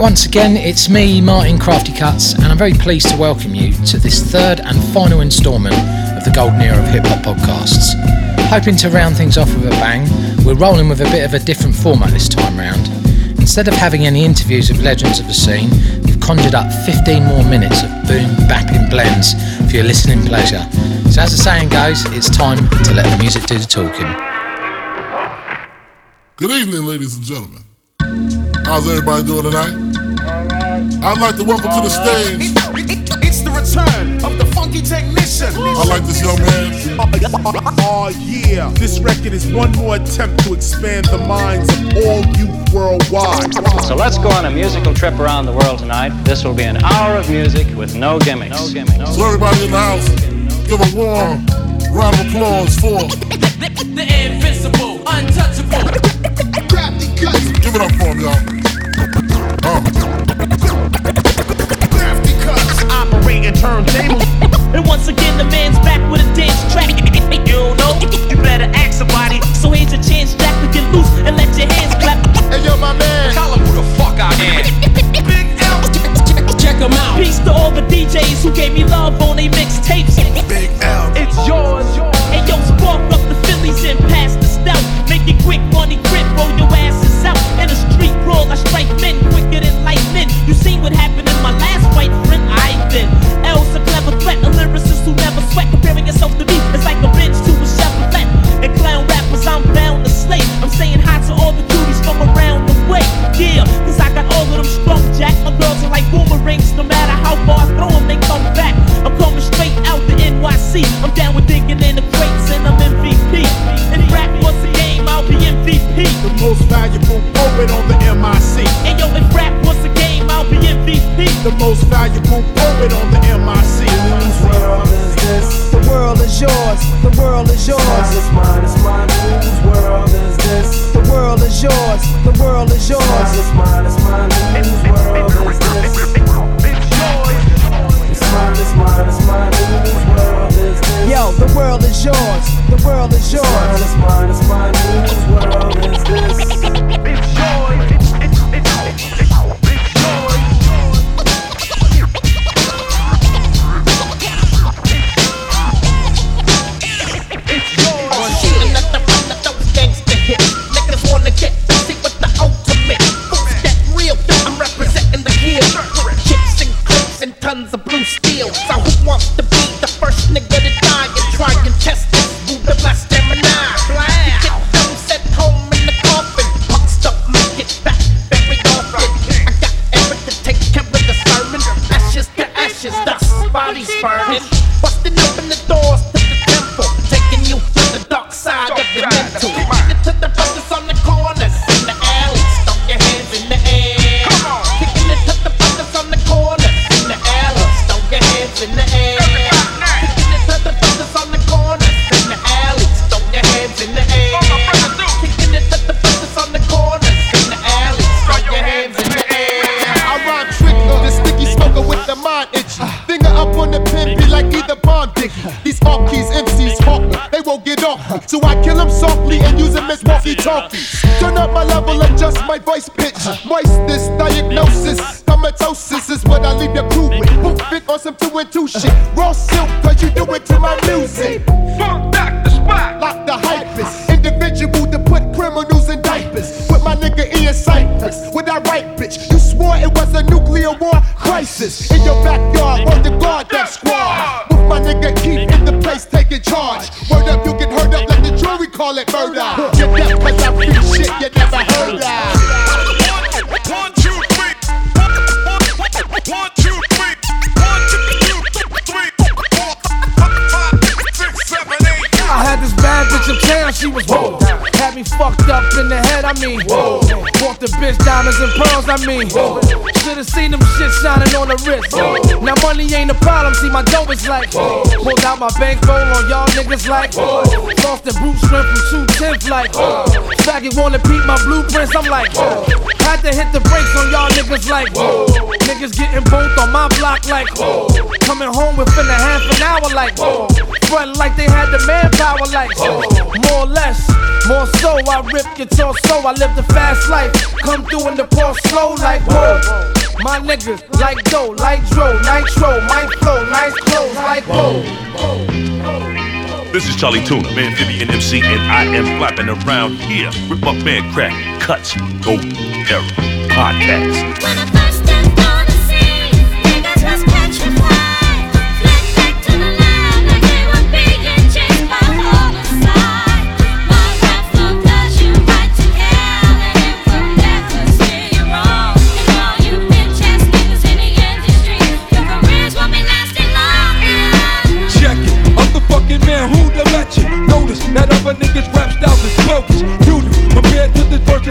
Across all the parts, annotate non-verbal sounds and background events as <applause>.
once again. It's me, Martin Crafty Cuts, and I'm very pleased to welcome you to this third and final instalment of the Golden Era of Hip Hop podcasts. Hoping to round things off with a bang, we're rolling with a bit of a different format this time round. Instead of having any interviews with legends of the scene, we've conjured up 15 more minutes of boom bapping blends for your listening pleasure. So, as the saying goes, it's time to let the music do the talking. Good evening, ladies and gentlemen. How's everybody doing tonight? I'd like to welcome to the stage. It's the return of the funky technician. I like this young man. Oh yeah, this record is one more attempt to expand the minds of all youth worldwide. So let's go on a musical trip around the world tonight. This will be an hour of music with no gimmicks. No gimmicks. No So everybody in the house, give a warm round of applause for. The invincible, untouchable. Give it up for him, y'all. Crafty cuts. Operating turntable. <laughs> And once again, the man's back with a dance track. You don't know, you better ask somebody. So here's a chance, Jack, to get loose and let your hands clap. Hey yo, my man. Tell them who the fuck I am. <laughs> Big L. Check them out. Peace to all the DJs who gave me love on they mixtapes. Big L. It's yours. And yo, spark up NYC. I'm down with digging in the crates and I'm MVP. And rap was a game, I'll be MVP. The most valuable poet on the MIC. And yo, if rap was a game, I'll be MVP. The most valuable poet on the MIC. Whose world is this? The world is yours, the world is yours. Mine is mine, it's mine. Whose world is this? The world is yours, the world is yours. is it's mine. Blueprints, I'm like. Whoa. Had to hit the brakes on y'all niggas like whoa. Niggas getting both on my block like whoa. Coming home within a half an hour like whoa. Frontin' like they had the manpower like whoa. More or less, more so. I rip your torso. I live the fast life. Come through in the poor slow like whoa. My niggas like dough, like dro, nitro, my flow, nice clothes like whoa. This is Charlie Tuna, Amphibian MC, and I am flapping around here with my man Crack Cuts Go Era Podcast.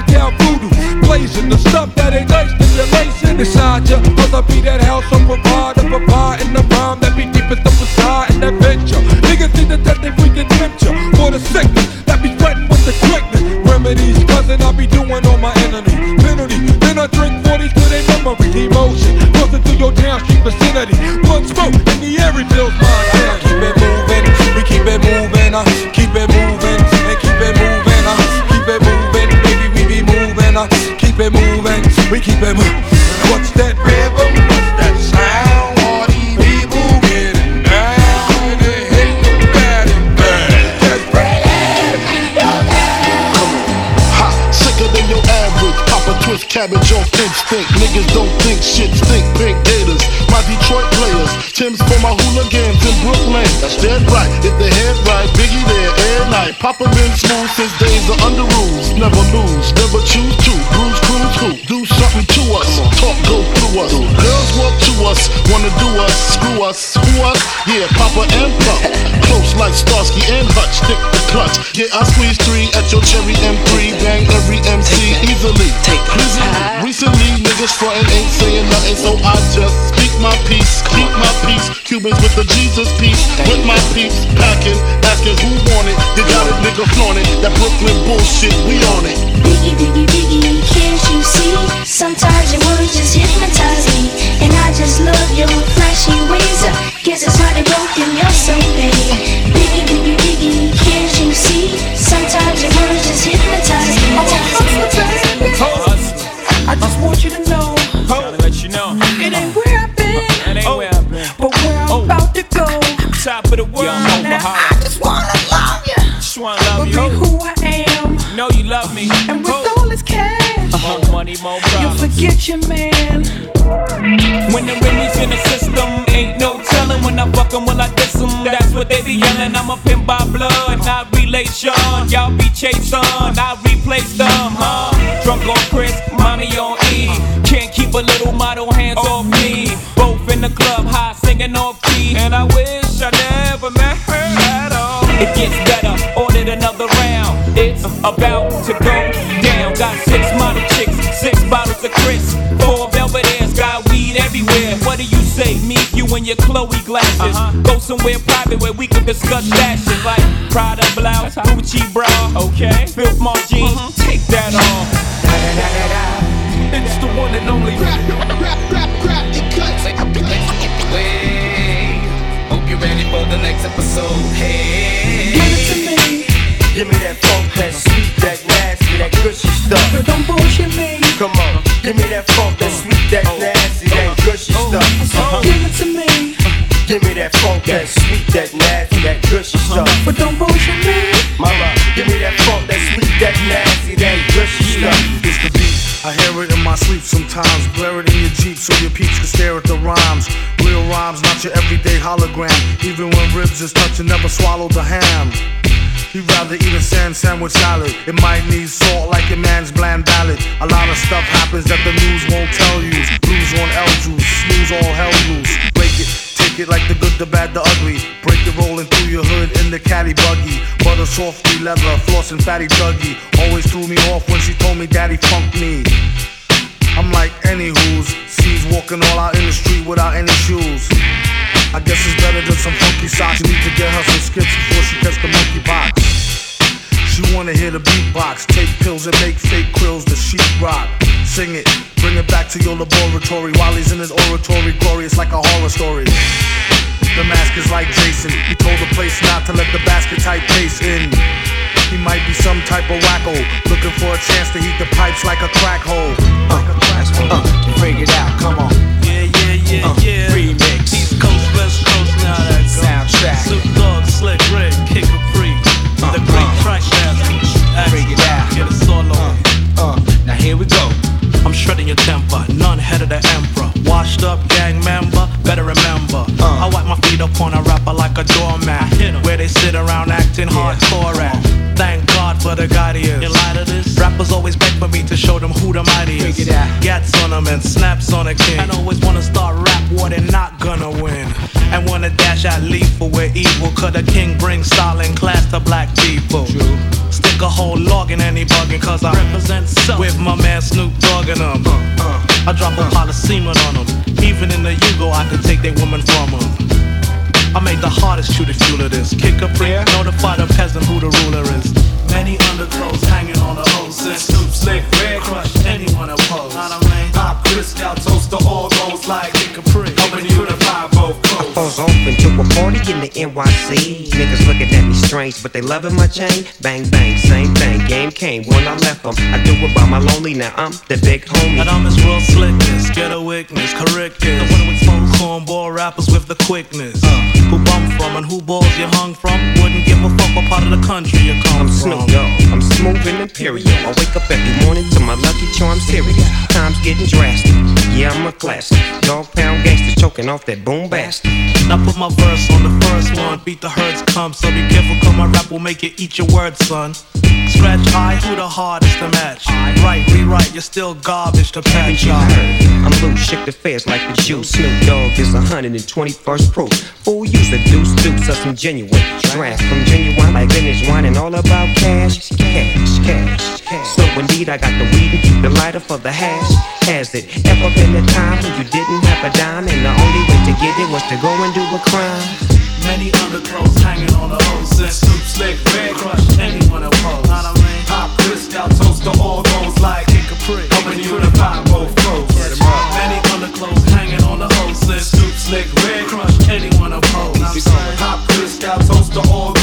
This voodoo, blazing the stuff that ain't nice lacing inside ya. Cause I be that house on provide, provide in the rhyme that be deepest up inside and adventure. Niggas think that they freaking ya for the sickness that be spreading with the quickness. Remedies, cousin, I be doing on my enemies. Penalty, then I drink 40s to their memory. Emotion, coursing through your town street vicinity. Blood smoke in the air, feels my town. Keep it moving, we keep it moving, uh, it moving, we keep it moving. What's that rhythm? What's that sound? All these people getting down, they hit the bad and bad. That's Ha, sicker than your average. Papa twist cabbage on instinct. Niggas don't think shit stink. Pink gators, Detroit players. Tim's for my hooligans in Brooklyn. That's dead right. If the head right, Biggie there, air night. Papa been smooth since days of under rules. Never lose, never choose to. Bruise, cruise, who? Do something to us. Talk go through us. Girls walk to us, wanna do us, screw us, who us? Yeah, Papa and Pup. Close like Starsky and Hutch. Stick the clutch. Yeah, I squeeze three at your cherry M3. Bang every MC easily. Easily. Recently, niggas frontin' ain't saying nothing, so I just speak my peace, keep my peace. Cubans with the Jesus peace, with my peace, packing, asking who want it. You got it, nigga, flaunt it. That Brooklyn bullshit, we on it. Biggie, biggie, biggie, can't you see? Sometimes your words just your man. When the Remy's in the system, ain't no telling when I fuck 'em, will I diss 'em? That's what they be yelling. I'm a pimp by blood, not relation. Y'all be chased on, I replace them, huh? Drunk on Chris, mommy on E. Can't keep a little model hands off me. Both in the club, high singing off key. And I wish I never met her at all. It gets better, ordered another round. It's about to go Me, you, and your Chloe glasses. Uh-huh. Go somewhere private where we can discuss fashion, like Prada blouse, Gucci bra, okay? Filth Mart jeans, mm-hmm. take that off. It's the one and only. Rap, rap, rap, rap, it cuts. Hope you're ready for the next episode. Hey, give it to me, Give me that funk, that sweet, that nasty, that gushy stuff. but don't bullshit me. Come on, give me that funk, that sweet, that oh. nasty, that funk, that sweet, that nasty, that gushy uh-huh. stuff. but don't bullshit me. Mama, give me that funk, that sweet, that nasty, that gushy stuff. It's the beat. I hear it in my sleep sometimes. Blare it in your Jeep so your peeps can stare at the rhymes. Real rhymes, not your everyday hologram. Even when ribs is touching, never swallow the ham. He'd rather eat a sand sandwich salad. It might need salt like a man's bland ballad. A lot of stuff happens that the news won't tell you. Blues on L juice, snooze all hell loose. It like the good, the bad, the ugly. Break it rolling through your hood in the caddy buggy. Butter softly leather, floss fatty Dougie. Always threw me off when she told me daddy funked me. I'm like any who's sees walking all out in the street without any shoes. I guess it's better than some funky socks. You need to get her some skips before she gets the monkey box. She wanna hear the beatbox, take pills and make fake quills, the sheep rock. Sing it, bring it back to your laboratory while he's in his oratory, glorious like a horror story. Jason. He told the place not to let the basket type pace in. He might be some type of wacko, looking for a chance to heat the pipes like a crack hole. Uh, uh, figure it out, come on. Yeah, yeah, yeah, Uh, yeah. remix. East Coast, West Coast, now that go. Soundtrack. Snoop Dogg, Slick Rick, Kid Capri. the great track master. Figure it out. Get a solo. Uh, now here we go. I'm shredding your temper, none head of the emperor. Washed up gang member, better remember. Uh. I wipe my feet up on a rapper like a around acting hardcore at. Thank God for the guardians. You lie to this? Rappers always beg for me to show them who the mighty is. Gats on them and snaps on a king. And always wanna start rap war, they're not gonna win. And wanna dash out lethal where evil. Could a king bring style and class to black people? True. Stick a whole log in any bugging, cause I represent self with my man Snoop Dogg and them. Uh, uh, I drop a uh. pile of semen on them. Even in the Yugo, I can take their woman from them. I made the hardest chew the fuel of this. Kid Capri, notify the peasant who the ruler is. Many underclothes hanging on the hose. Snoop Slick, Red Crush, anyone opposed. Not a man. Pop, Cristal, toast to all those like Kick a free. Helping unify Falls off into a party in the NYC. Niggas looking at me strange, but they loving my chain. Bang, bang, same thing. Game came when I left them. I do it by my lonely, now I'm the big homie. And I'm this real slickness, get a witness, correct this. The one with phone cornball rappers with the quickness. Uh. Who bum from and who balls you hung from? Wouldn't give a fuck what part of the country you come I'm from. Snoop Dogg, I'm smooth and imperial. I wake up every morning to my Lucky Charm cereal. Time's getting drastic. Yeah, I'm a classic. Dog pound gangster choking off that boom bastard. Now put my verse on the first one. Beat the herds come, so be careful, cause my rap will make you eat your words, son. Scratch high, who the hardest to match? Right, rewrite, you're still garbage to patch. You heard? I'm loose, shake the feds like the juice. Snoop Dogg is 121st proof. Fool use the deuce, deuce of some genuine. Draft from genuine like vintage wine and all about cash. Cash, cash, cash. So indeed, I got the weed and keep the lighter for the hash. Has it ever been a time when you didn't have a dime and the only way to get it was to go and do a crime? Many underclothes hanging on the hose. Since Snoop Slick, Red Crush, anyone opposed. Not a man. Pop, Cristal, toast to all those like Capri. Helping unify both coasts. Many underclothes hanging on the hose. Since Snoop Slick, Red Crush, anyone opposed. Pop, Cristal, toast to all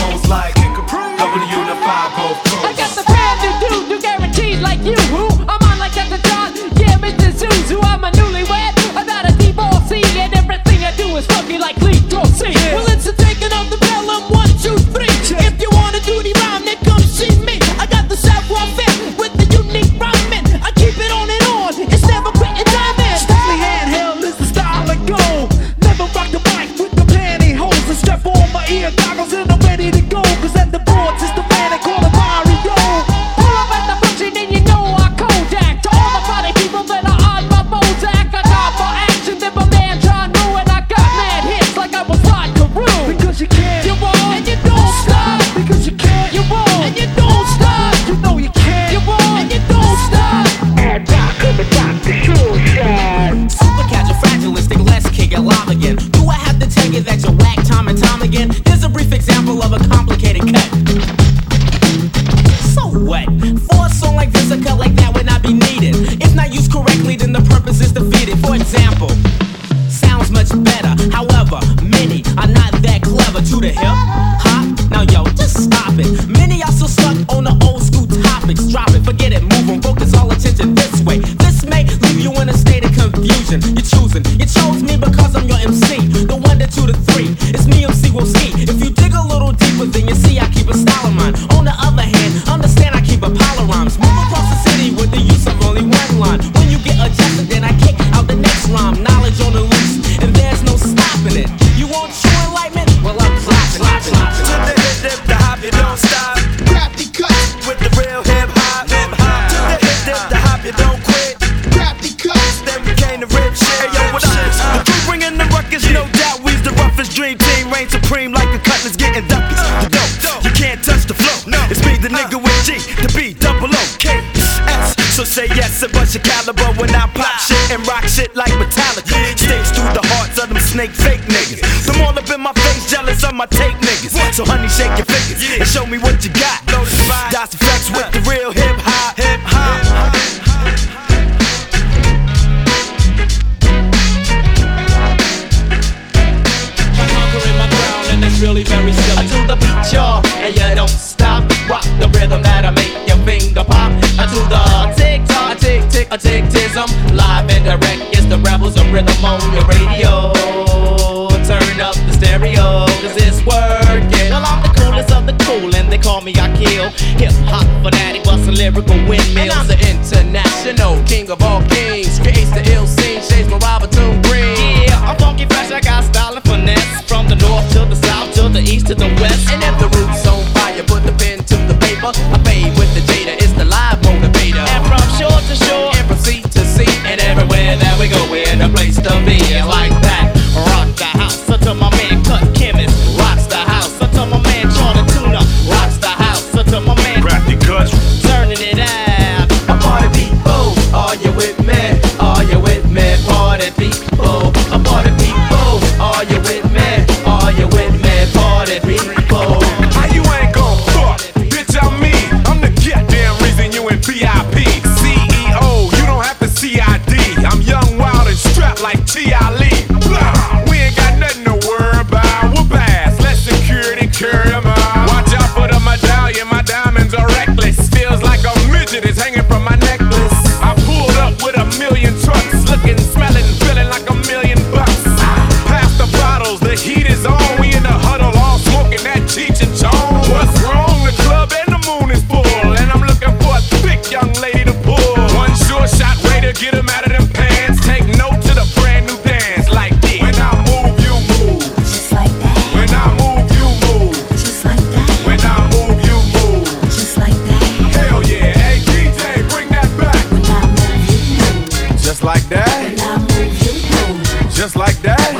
of caliber when I pop shit and rock shit like Metallica. Sticks through the hearts of them snake fake niggas. Them all up in my face, jealous of my tape niggas. So honey, shake your fingers and show me what you got. Das EFX with the a tictism. Live and direct, it's the rebels of rhythm on your radio. Turn up the stereo, cause it's working. Well, I'm the coolest of the cool, and they call me Akil. Hip hop fanatic, bustin' lyrical windmills. And I'm the international king of all kings. Creates the ill scene, shades my Robertson green. Yeah, I'm funky fresh, I got style and finesse. From the north to the south, to the east to the west. And if the root's on fire, put the pen to the paper. To be.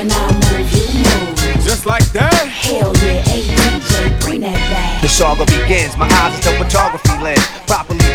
Like that. When I move, you move. Just like that. Hell yeah, hey DJ, bring that back. The saga begins, my eyes is the photography lens.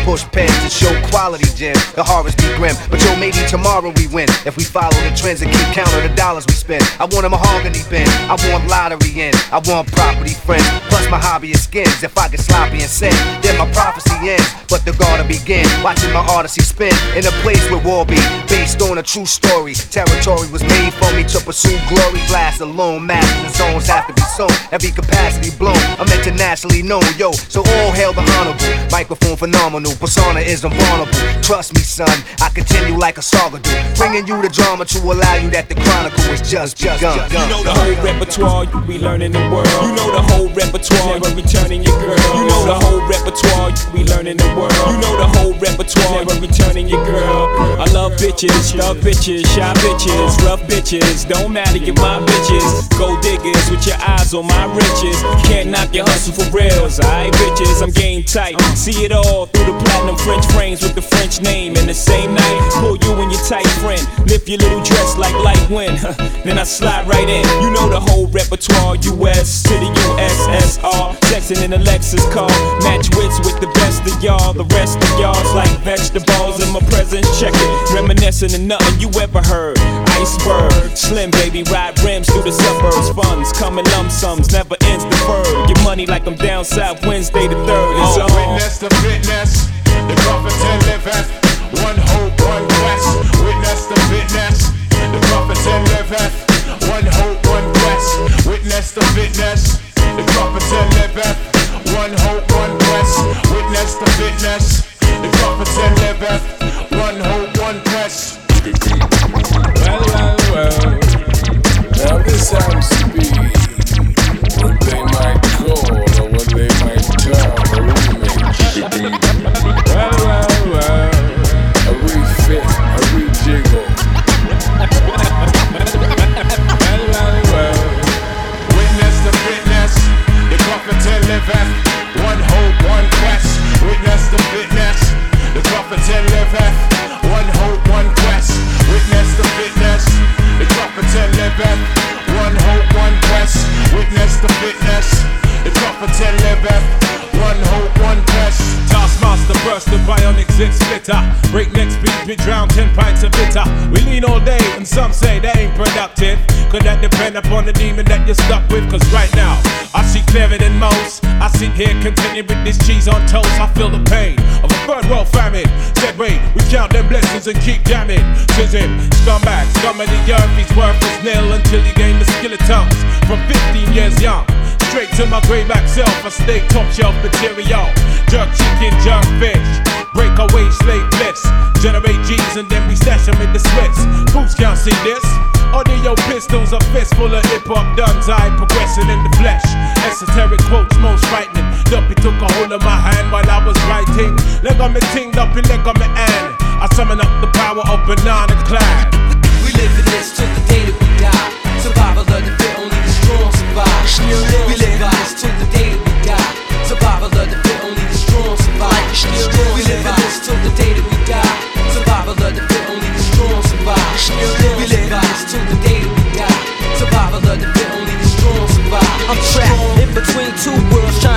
Push pens to show quality gems. The horrors be grim, but yo, maybe tomorrow we win. If we follow the trends and keep count of the dollars we spend. I want a mahogany bin, I want lottery in, I want property friends. Plus my hobby is skins. If I get sloppy and sin, then my prophecy ends. But the gotta begin, watching my odyssey spin in a place where war be based on a true story. Territory was made for me to pursue glory. Glass alone, masters and zones have to be sown. Every capacity blown. I'm internationally known, yo. So all hail the honorable. Microphone phenomenal, persona is invulnerable. Trust me, son, I continue like a saga do. Bringing you the drama to allow you that the chronicle is just begun. You know the whole repertoire, you be learning the world. You know the whole repertoire, never returning your girl. You know the whole repertoire, you be learning the world. You know the whole repertoire, never returning your girl. I love bitches, love bitches, shy bitches, rough bitches. Don't matter, you're my bitches. Gold diggers with your eyes on my riches. Can't knock your hustle for reals, alright, bitches. I'm game tight. See it all through the platinum French frames with the French name. And the same night, pull you and your tight friend. Lift your little dress like light wind. then I slide right in. You know the whole repertoire. US to the USSR. Texting in a Lexus car. Match wits with the best of y'all. The rest of y'all's like vegetables in my presence. Check it. Reminiscent of nothing you ever heard. Iceberg. Slim baby ride rims through the suburbs. Funds coming lump sums. Never ends deferred. Get money like I'm down south Wednesday the 3rd. It's Oh, witness the fitness, the prophet and liveth. One hope, one quest. Witness the fitness, the prophet and liveth. One hope, one quest. Witness the fitness, the prophet and liveth. One hope, one quest. Witness the fitness, the prophet and liveth. One hope, one quest. Well, well, well. Now this sounds to be Breakneck speed, we drown 10 pints of bitter. We lean all day, and some say that ain't productive. Could that depend upon the demon that you're stuck with? Cause right now, I see clearer than most. I sit here contented with this cheese on toast. I feel the pain of a third world famine. Said, wait, we count them blessings and keep jamming. Him, scumbag, scum of the earth, he's worthless nil until he gained the skill of tongues. From 15 years young. Straight to my grayback self, I stay top shelf material. Jerk chicken, jerk fish. Break away slave bliss. Generate G's and then we stash them in the Swiss. Fools can't see this. Audio pistols, a fist full of hip hop duns. I progressing in the flesh. Esoteric quotes, most frightening. Duppy took a hold of my hand while I was writing. Leg on me ting, Duppy leg on me hand. I summon up the power of banana clad. We live in this till the day that we die. Survival of the fit, only the strong survive. We live in this till the day that we die. Survival of the fit, only the strong survive. We live in this till the day that we die. Survival of the fit, only the strong survive. Till the day that we die. Survival of the fit, only the strong survive. I'm trapped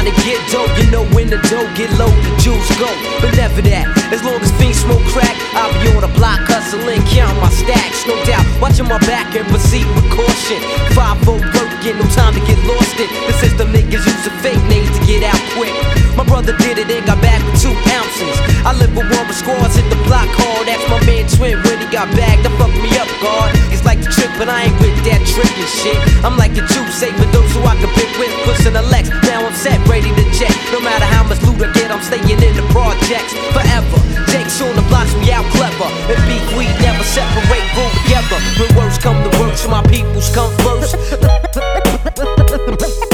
trying to get dope. You know when the dough get low, the juice go. But never that. As long as fiends smoke crack, I'll be on the block hustling, counting my stacks. No doubt, watching my back and proceed with caution. Five volt working, no time to get lost in. The system niggas using fake names to get out quick. My brother did it and got back with two ounces. I live with one with squads, hit the block hard. That's my man Twin when he got bagged. That fucked me up, God. It's like the trick, but I ain't with that trickin' shit. I'm like a Jew, safe for those who I can pick with. Pushing a Lex, now I'm set, ready to check. No matter how much loot I get, I'm staying in the projects forever. Jake's on the blocks, we out clever. And beef, we never separate, roll together. When words come to words, my peoples come first. <laughs>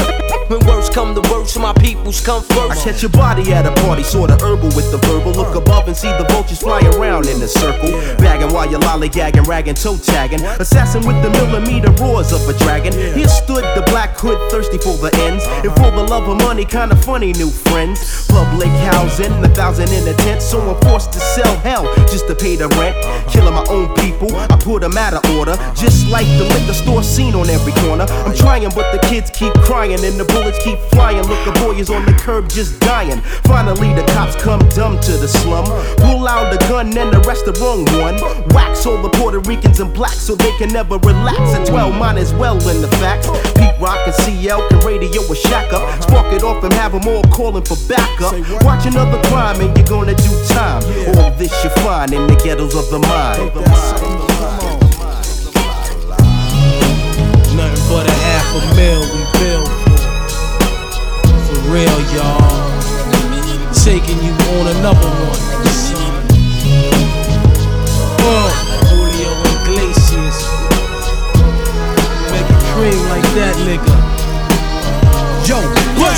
When words come to words, my peoples come I first. catch your body at a party, sorta herbal with the verbal. Look above and see the vultures fly around in a circle. Bagging while you're lollygagging, ragging, toe tagging. Assassin with the millimeter roars of a dragon. Here stood the black hood, thirsty for the ends. Uh-huh. And for the love of money, kinda funny, new friends. Public housing, a thousand in a tent. So I'm forced to sell hell just to pay the rent. Uh-huh. Killing my own people, I put them out of order. Uh-huh. Just like the liquor store scene on every corner. I'm trying, but the kids keep crying and the bullets keep flying. Look, the boy is on the curb just dying. Finally, the cops come dumb to the slum. Pull out the gun and arrest the wrong one. Wax all the Puerto Ricans and blacks so they can never relax. And 12 mine as well in the facts. Pete Rock and CL can radio a shack up. Spark it off and have them all calling for backup. Watch another crime and you're gonna do time. All this you find in the ghettos of the mind. Nothing but a half a mil real, y'all. Taking you on another one. Uh, Julio Iglesias. Make it cream like that, nigga.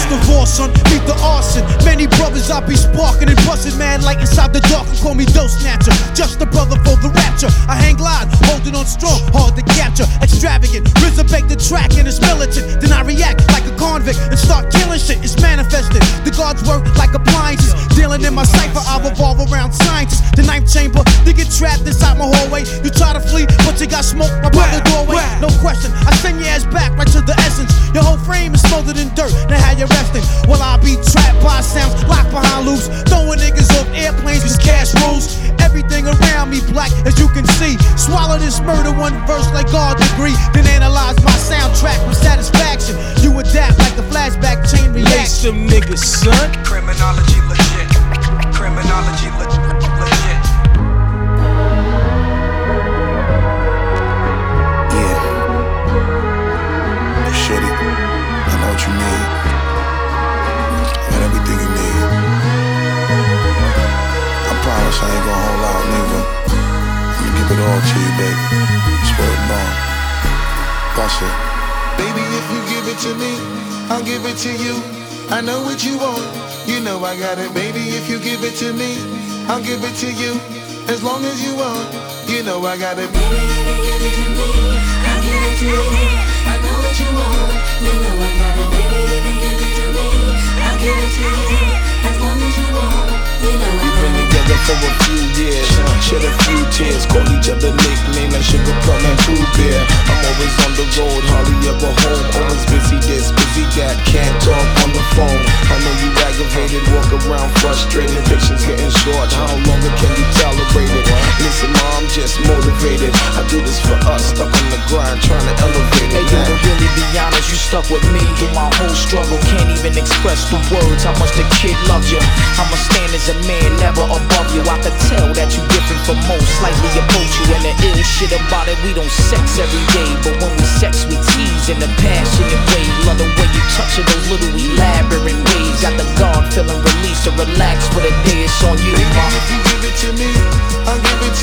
First of all, son, meet the arson. Many brothers I be sparking and busting, man, like inside the dark and call me dough snatcher. Just a brother for the rapture. I hang glide, holding on strong, hard to capture. Extravagant, bake the track and it's militant. Then I react like a convict and start killing shit. It's manifested. The guards work like appliances. Dealing in my cipher, I revolve around scientists. The ninth chamber, they get trapped inside my hallway. You try to flee, but you got smoke right by the doorway. No question, I send your ass back right to the essence. Your whole frame is smothered in dirt. Now how you resting? Well, I be trapped by sounds, locked behind loops, throwing niggas off airplanes, cause cash rules. Everything around me black, as you can see. Swallow this murder one verse like God degree, then analyze my soundtrack with satisfaction. You adapt like a flashback chain Lace reaction. them niggas, son. Criminology legit. Criminology legit. It all to you, baby. Swear to bond. That's it. Baby, if you give it to me, I'll give it to you. I know what you want, you know I got it. Baby, if you give it to me, I'll give it to you. As long as you want, you know I got it. We've home. Always busy, this busy that can't talk on the phone. I know you aggravated, walk around frustrated, patience getting short. How longer can you tolerate it? Listen, mom, I'm just motivated. I do this for us, stuck on the grind, trying to elevate it. Hey, yo, to really be honest, you stuck with me through my whole struggle. Can't even express the words how much the kid loves you. I'ma stand as a man, never above you. I could tell that you different from most, slightly approach you. And the ill shit about it, we don't sex every day, but when we sex, we tease in a passionate way. Love the way you touch it, those little elaborate ways. Got the guard feeling released to relax for the day it's on you. Even if you give it to me, I'll give it to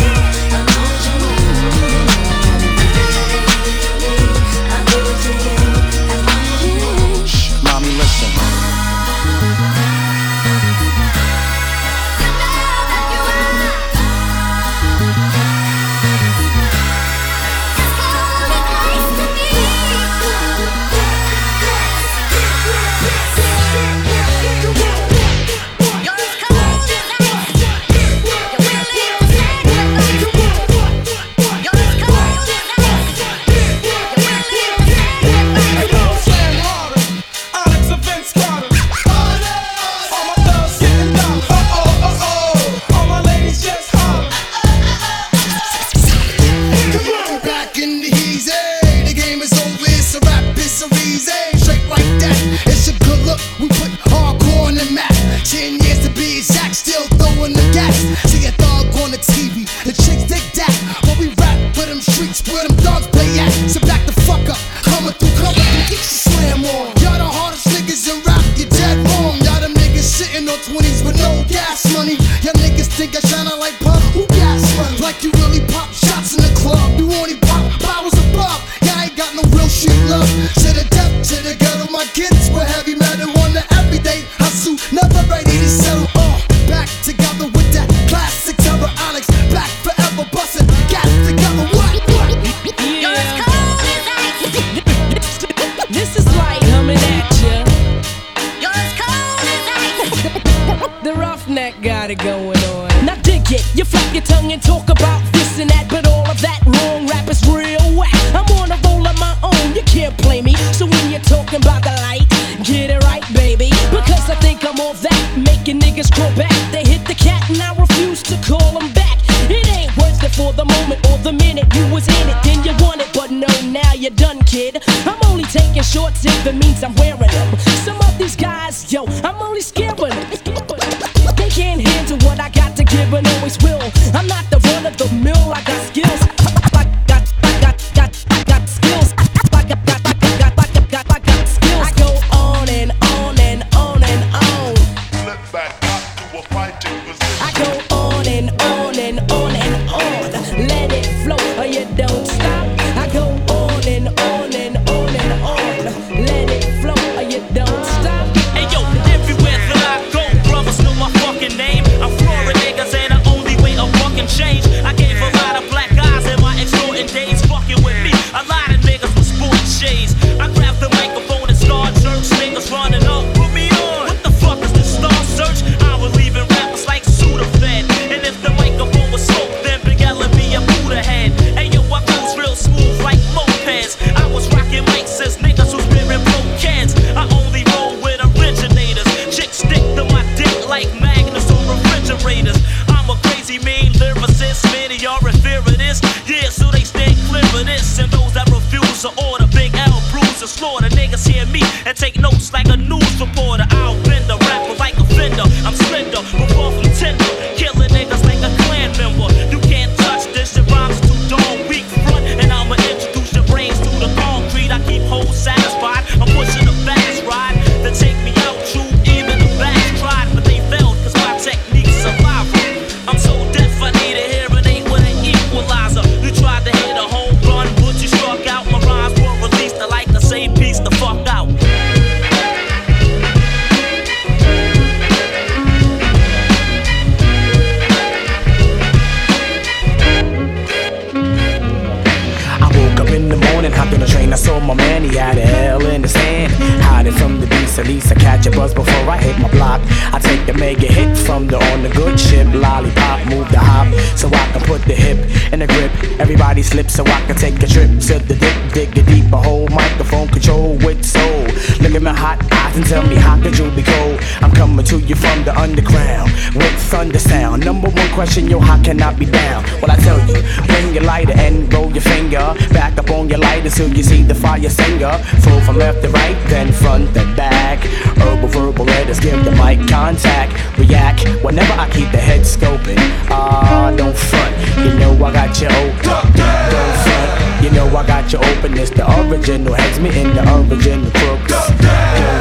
the underground with thunder sound. Number one question, yo, how can I be down? Well, I tell you, bring your lighter and roll your finger back up on your lighter till you see the fire singer. Full from left to right, then front to back. Herbal verbal letters give the mic contact. React whenever I keep the head scoping. Ah, uh, don't front, you know I got your open. Don't front, you know I got your openness. The original heads me in the original crooks. Don't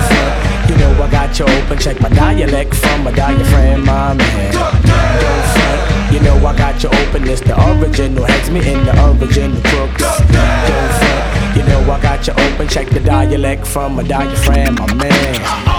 know I got you open. Check my dialect from a diaphragm, my man. You know I got you open. It's the original heads me in the original crooks. You know I got you open. Check the dialect from a diaphragm, my man.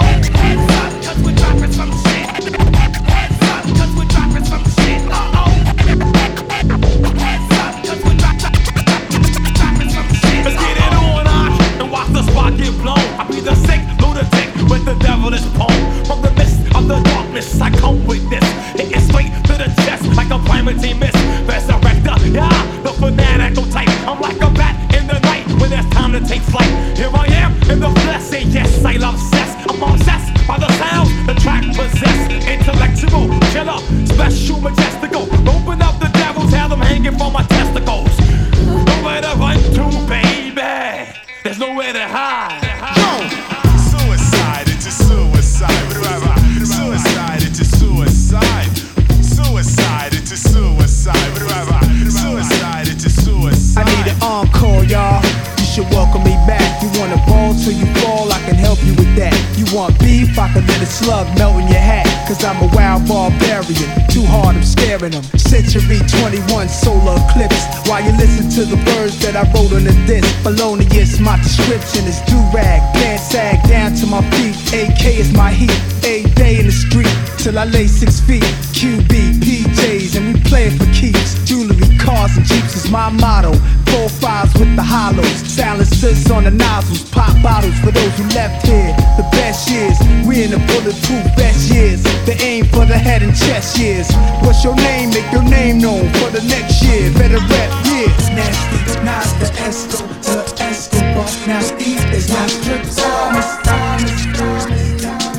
want beef, I can let it slug melt in your hat. Cause I'm a wild barbarian. Too hard, I'm scaring them. Century 21 solar eclipse. While you listen to the words that I wrote on the disc, felonious, my description is do rag. Pants sag down to my feet. AK is my heat. A day in the street till I lay six feet. QB, PJs, and we playing for keeps. Julie Cars and Jeeps is my motto. Four fives with the hollows. Silences on the nozzles. Pop bottles for those who left here. The best years. We in the bulletproof best years. The aim for the head and chest years. What's your name? Make your name known for the next year. Better rep years. Nasty, not the Esco, the Escobar. Now these is not stripped. Thomas, Thomas, Thomas, Thomas.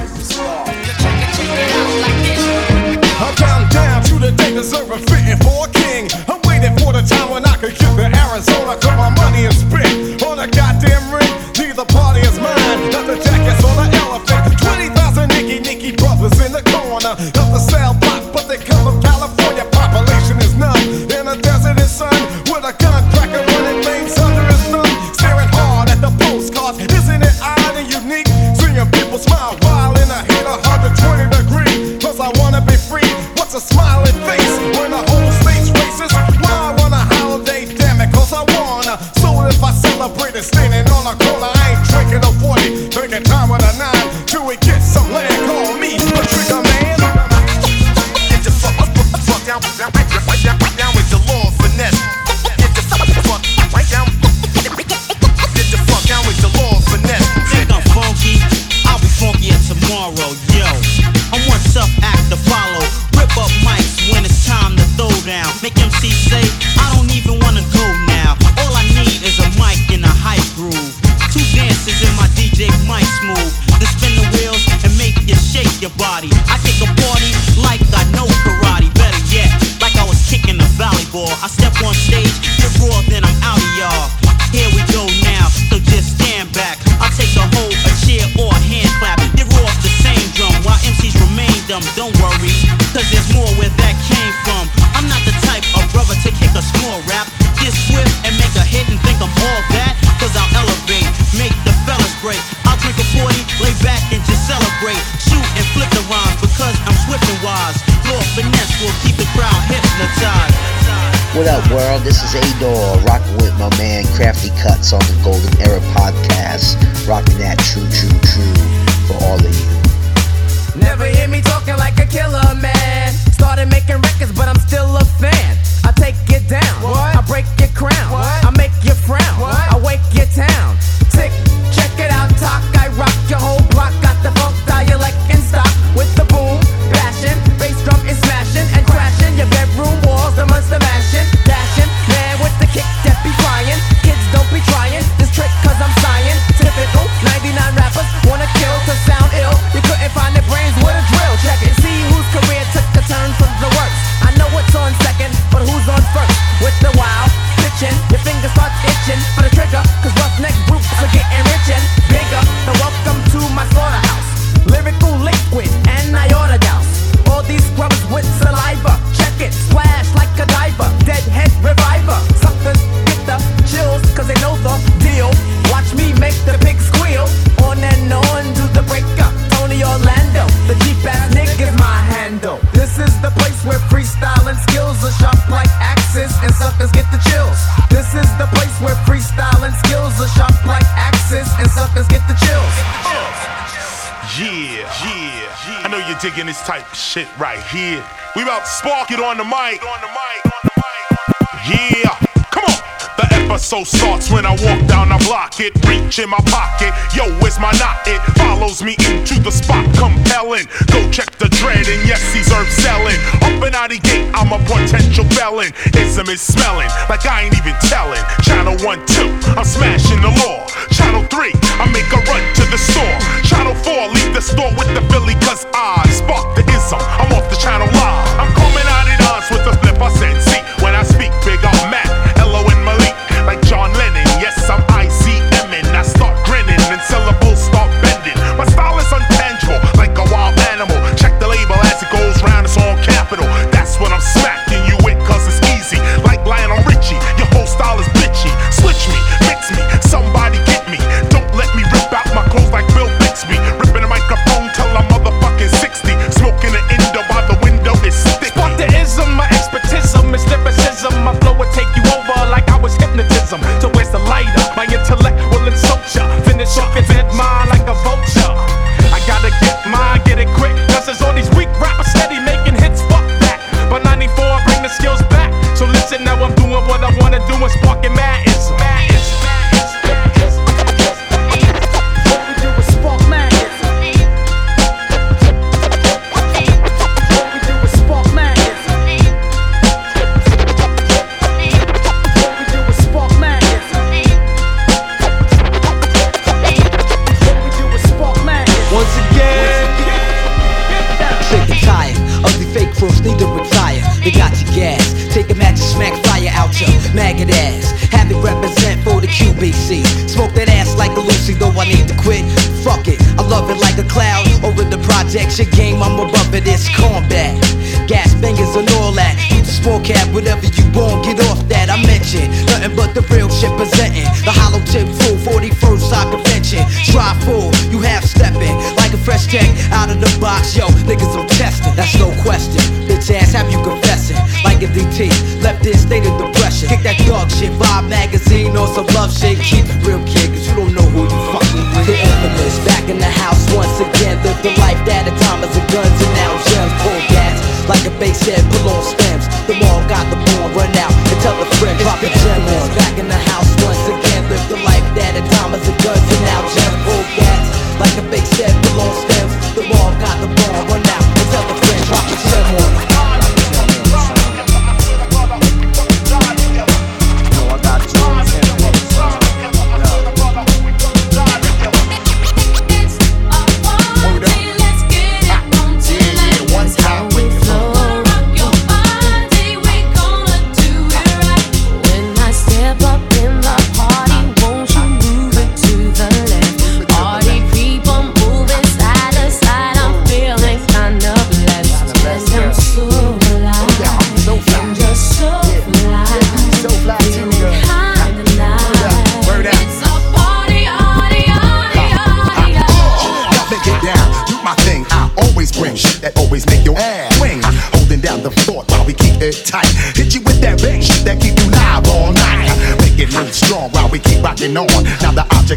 Check it down to the day deserving fitting for could get to Arizona, cause my money is spent. This is Ador, rocking with my man Crafty Cuts on the Golden Era podcast. Rocking that true, true, true. in my pocket. Yo, it's my knot. It follows me into the spot, compelling. Go check the dread, and yes, he's herb selling. Up and out the gate, I'm a potential felon. Ism is smelling like I ain't even telling. Channel 1 2.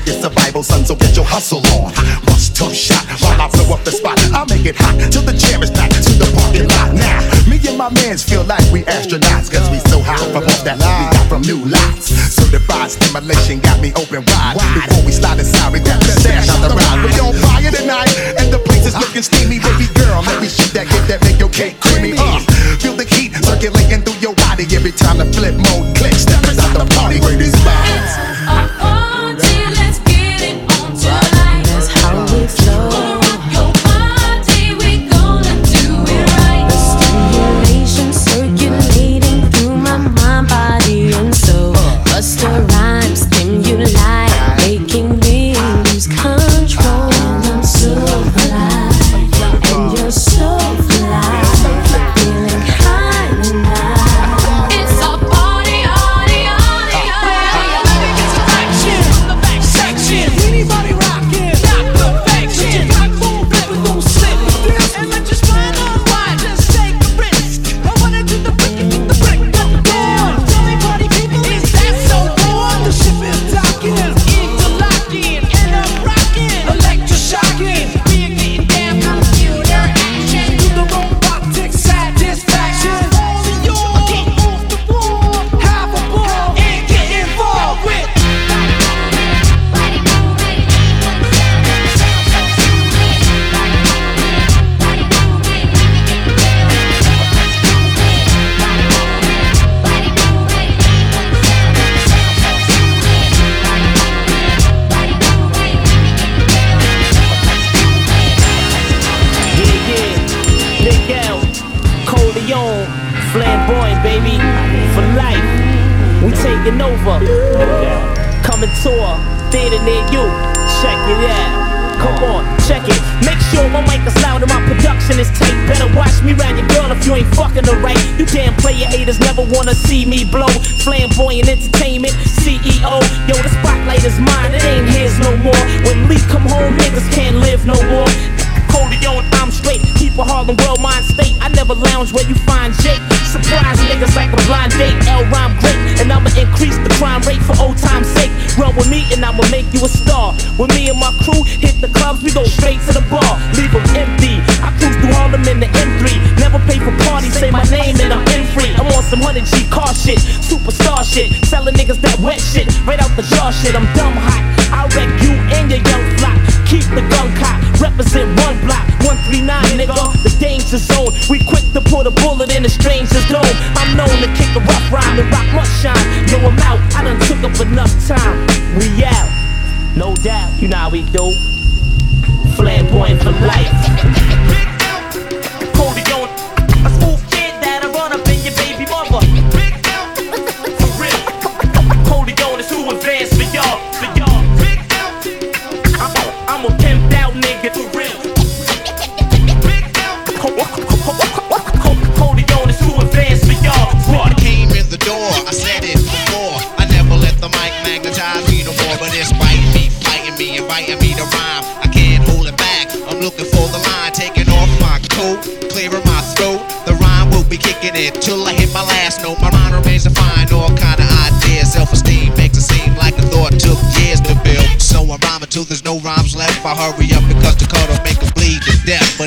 It's survival, son, so get your hustle on. Rush, tough shot, while I blow up the spot. i make it hot till the jam is back to the parking lot. Now, me and my mans feel like we astronauts, cause we so high from off that we got from new lots. Certified stimulation got me open wide. Before we slide inside, we got the stash on the ride. We on fire tonight, and the place is looking steamy. Baby girl, let me shoot that, get that, make your cake creamy. Uh, feel the heat circulating through your body every time the flip mode clicks. Step Coming tour. Theater near you. Check it out. Come on, check it. Make sure my mic is loud and my production is tight. Better watch me round your girl if you ain't fucking her right. You damn player haters never wanna see me blow. Flamboyant entertainment, CEO. Yo, the spotlight is mine, it ain't his no more. When Lee come home, niggas can't live no more. Corleone, I'm straight. Keep a Harlem world mind state. I never lounge where you find Jake. Surprise niggas like a blind date. L rhyme great, and I'ma increase the crime rate for old time's sake. Run with me, and I'ma make you a star. With me and my crew, hit the clubs, we go straight to the bar. Leave 'em empty. I cruise through Harlem in the M3. Never pay for parties, say my name and I'm in free. I'm on some 100 G car shit, superstar shit. Selling niggas that wet shit, right out the jar shit. I'm dumb hot. I wreck you and your young flock. Keep the gun cock, represent one block, 139, nigga. The danger zone. We quick to put a bullet in a stranger's dome. I'm known to kick a rough rhyme and rock must shine. Yo, I'm out. I done took up enough time. We out. No doubt, you know how we do. Flamboyant for life.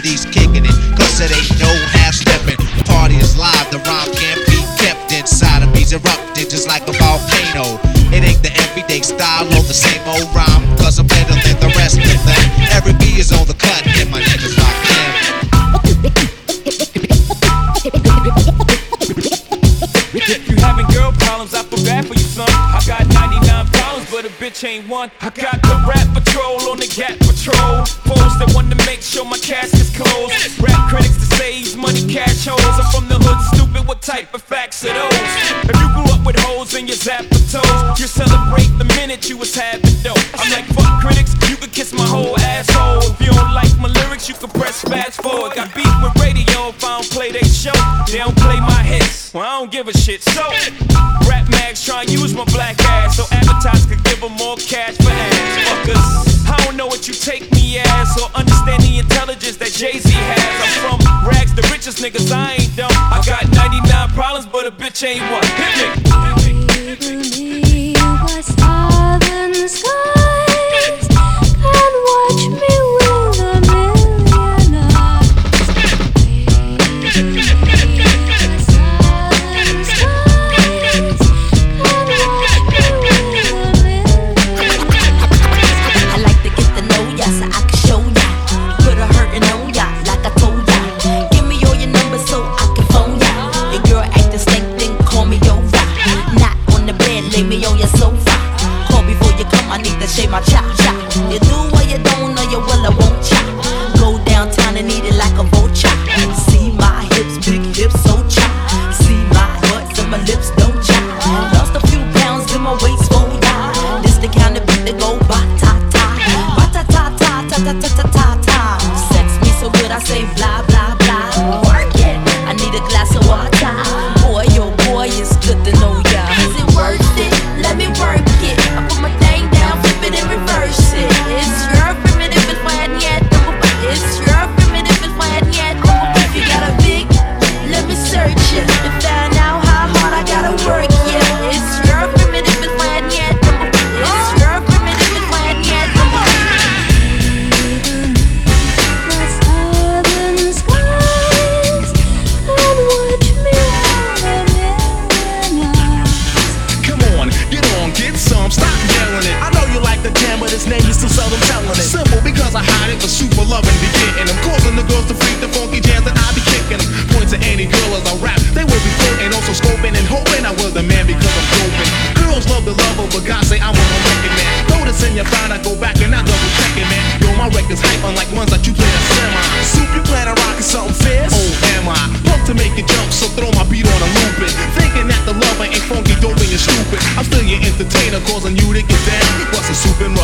these kids. Type of facts are those? If you grew up with holes in your zapper toes, you celebrate the minute you was having dope. I'm like, fuck critics, you could kiss my whole asshole. If you don't like my lyrics, you can press fast forward. Got beef with radio if I don't play they show. They don't play my hits. Well, I don't give a shit. So, rap mags try and use my black ass so advertisers could give them more cash for ads. Fuckers, I don't know what you take me as or understand the intelligence that Jay Z has. I'm from rags, the richest niggas. I ain't dumb. I got 99 problems, chain one.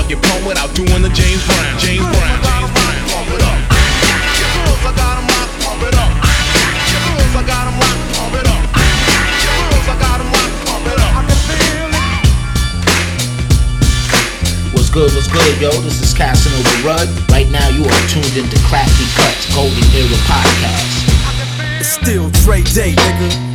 Soup and rugged without doing the James Brown. James Brown. James Brown. Pump it up. Girls, I got 'em locked, pump it up. Girls, I got 'em locked, pump it up. Girls, I got 'em locked, pump it up. I can feel it. What's good, what's good, yo? This is Casanova Rud. Right now, you are tuned into Crafty Cuts Golden Era Podcast. It's still Dre Day, nigga.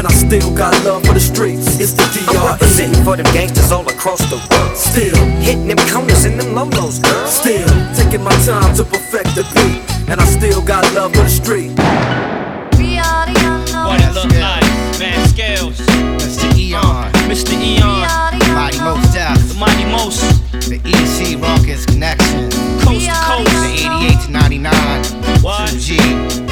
And I still got love for the streets. It's the I'm DR. Oh, representing for them gangsters all across the world. Still hitting them corners and them lolos, girl. Still taking my time to perfect the beat. And I still got love for the street. We are the unknown. What it look like, man, scales. Uh, Mr. Eon. Mr. Eon. Mighty Mos Def. The Mighty Most. The EC Rawkus Connection. Coast to coast. The 88 to 99. What? 2G.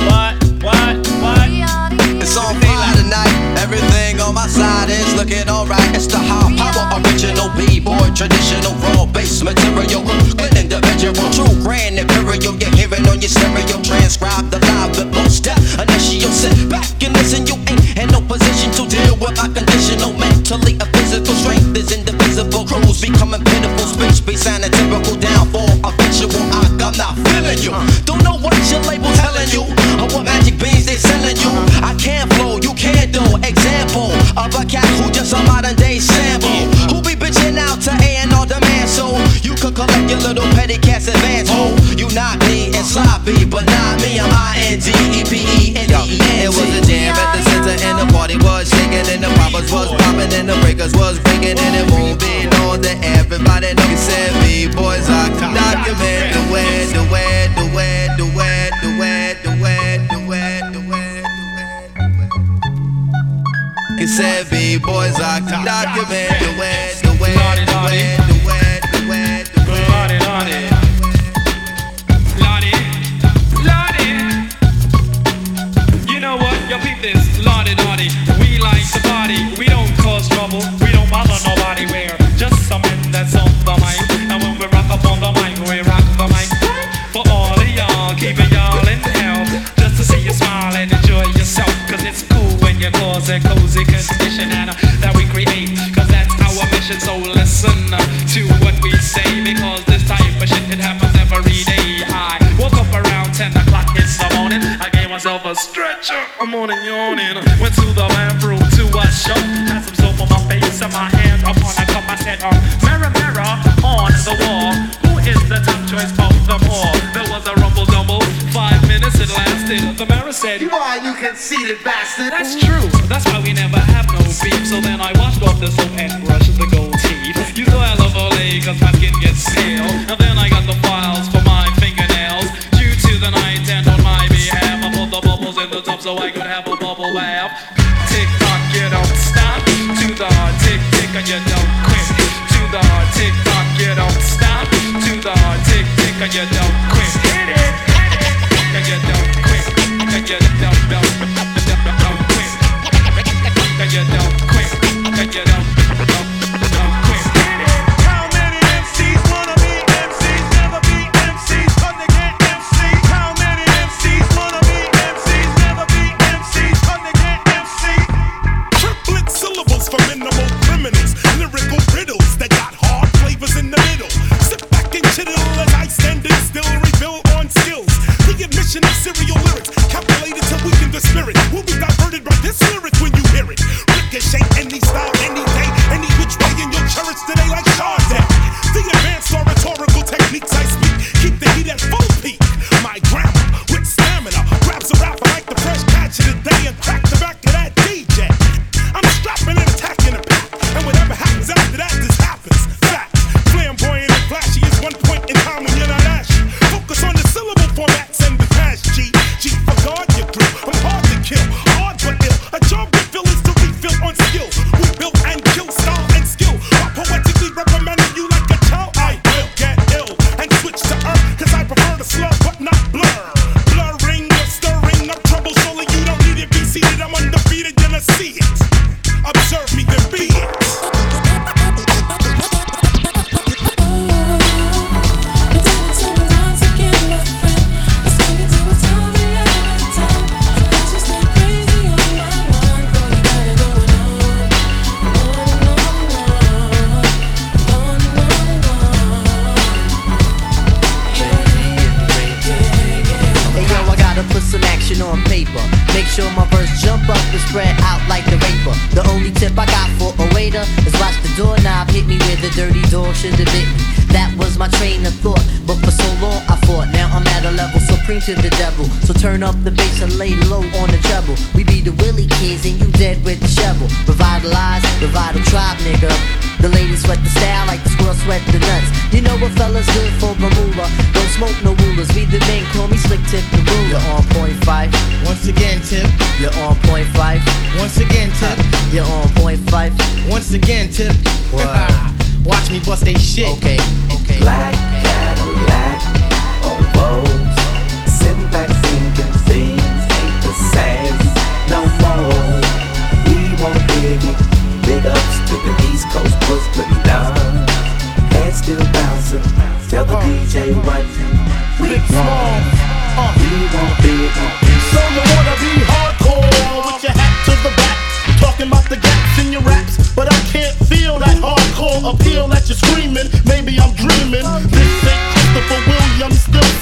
Everything on my side is looking alright. It's the high power original b-boy, traditional raw bass material. An individual, true grand imperial. You're hearing on your stereo. Transcribe the live with most step. Initial sit back and listen. You ain't in no position to deal with my conditional mentally. A physical strength is indivisible. Crews becoming pitiful. Speech be typical. Downfall eventual. I'm not feeling you. Don't know what your label telling you. Or what magic beans they selling you. I can't flow, you can't do. Example of a cat who just a modern day sample. Who be bitching out to A and all demand so you could collect your little petty cats advance. Oh, you not me and sloppy, but not me. I'm I N G E P E N E N. It was a jam at the center and the party was and the poppers was popping and the breakers was breaking and it moving on to everybody know you said B-boys I can document the way, the way, the way, the way, the way, the way, the way, the way, He said B-boys I can document the way, the way, the way, when cause a cozy condition and uh, that we create. Cause that's our mission. So listen uh, to what we say. Because this type of shit, it happens every day. I woke up around 10 o'clock in the morning. I gave myself a stretcher. I'm on yawning. Went to the bathroom to wash up. Had some soap on my face and my hand upon a cup. I said, um, mirror, mirror on the wall. Is the top choice of them all? There was a rumble double. Five minutes it lasted. The mirror said, You are, you conceited bastard. That's true. That's why we never have no beef. So then I washed off the soap and brushed the gold teeth. You know I love Olay cause my skin gets pale. And then I got the files for my fingernails. Due to the night and on my behalf, I put the bubbles in the tub so I could have a bubble bath. Tick tock, you don't stop. To the tick tick and you don't quit. To the tick tock, you don't stop. To the can you dump quick? Can you quick? Can you? Can you? Can you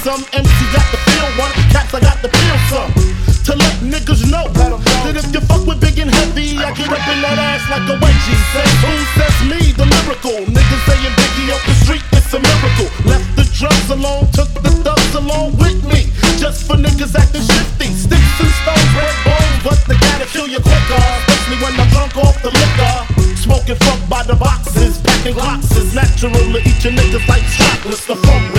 some MC got the feel one, cats I got the feel some. To let niggas know that if you fuck with big and heavy, I get up in that ass like a wedgie. Say who says me, the miracle? Niggas saying Biggie up the street, it's a miracle. Left the drugs alone, took the thugs along with me. Just for niggas acting shifty. Sticks and stones, red bones, but they gotta kill you quicker. Especially when I'm drunk off the liquor. Smoking funk by the boxes, packing boxes. Natural to niggas like chocolates. The funk,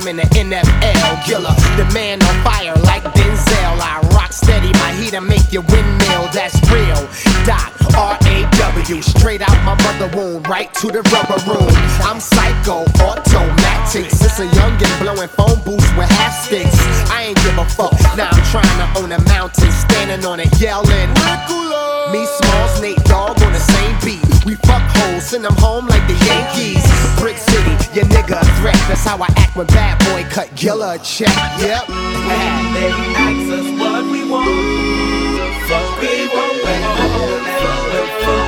I'm in the NFL. Killer. The man on fire like Denzel. I rock steady. My heat and make your windmill. That's real. Doc. R-A-W. Straight out my mother womb. Right to the rubber room. I'm psycho. Automatic. Since a youngin' blowing phone booths with half sticks. I ain't give a fuck. Now I'm trying to own a mountain. Standing on it yelling. Me, Smalls, Nate Dogg on the same beat. We fuck hoes, send them home like the Yankees. Brick City, your nigga a threat. That's how I act when bad boy cut Gilla a check. Yep. They ask us what we want. Fuck we want. So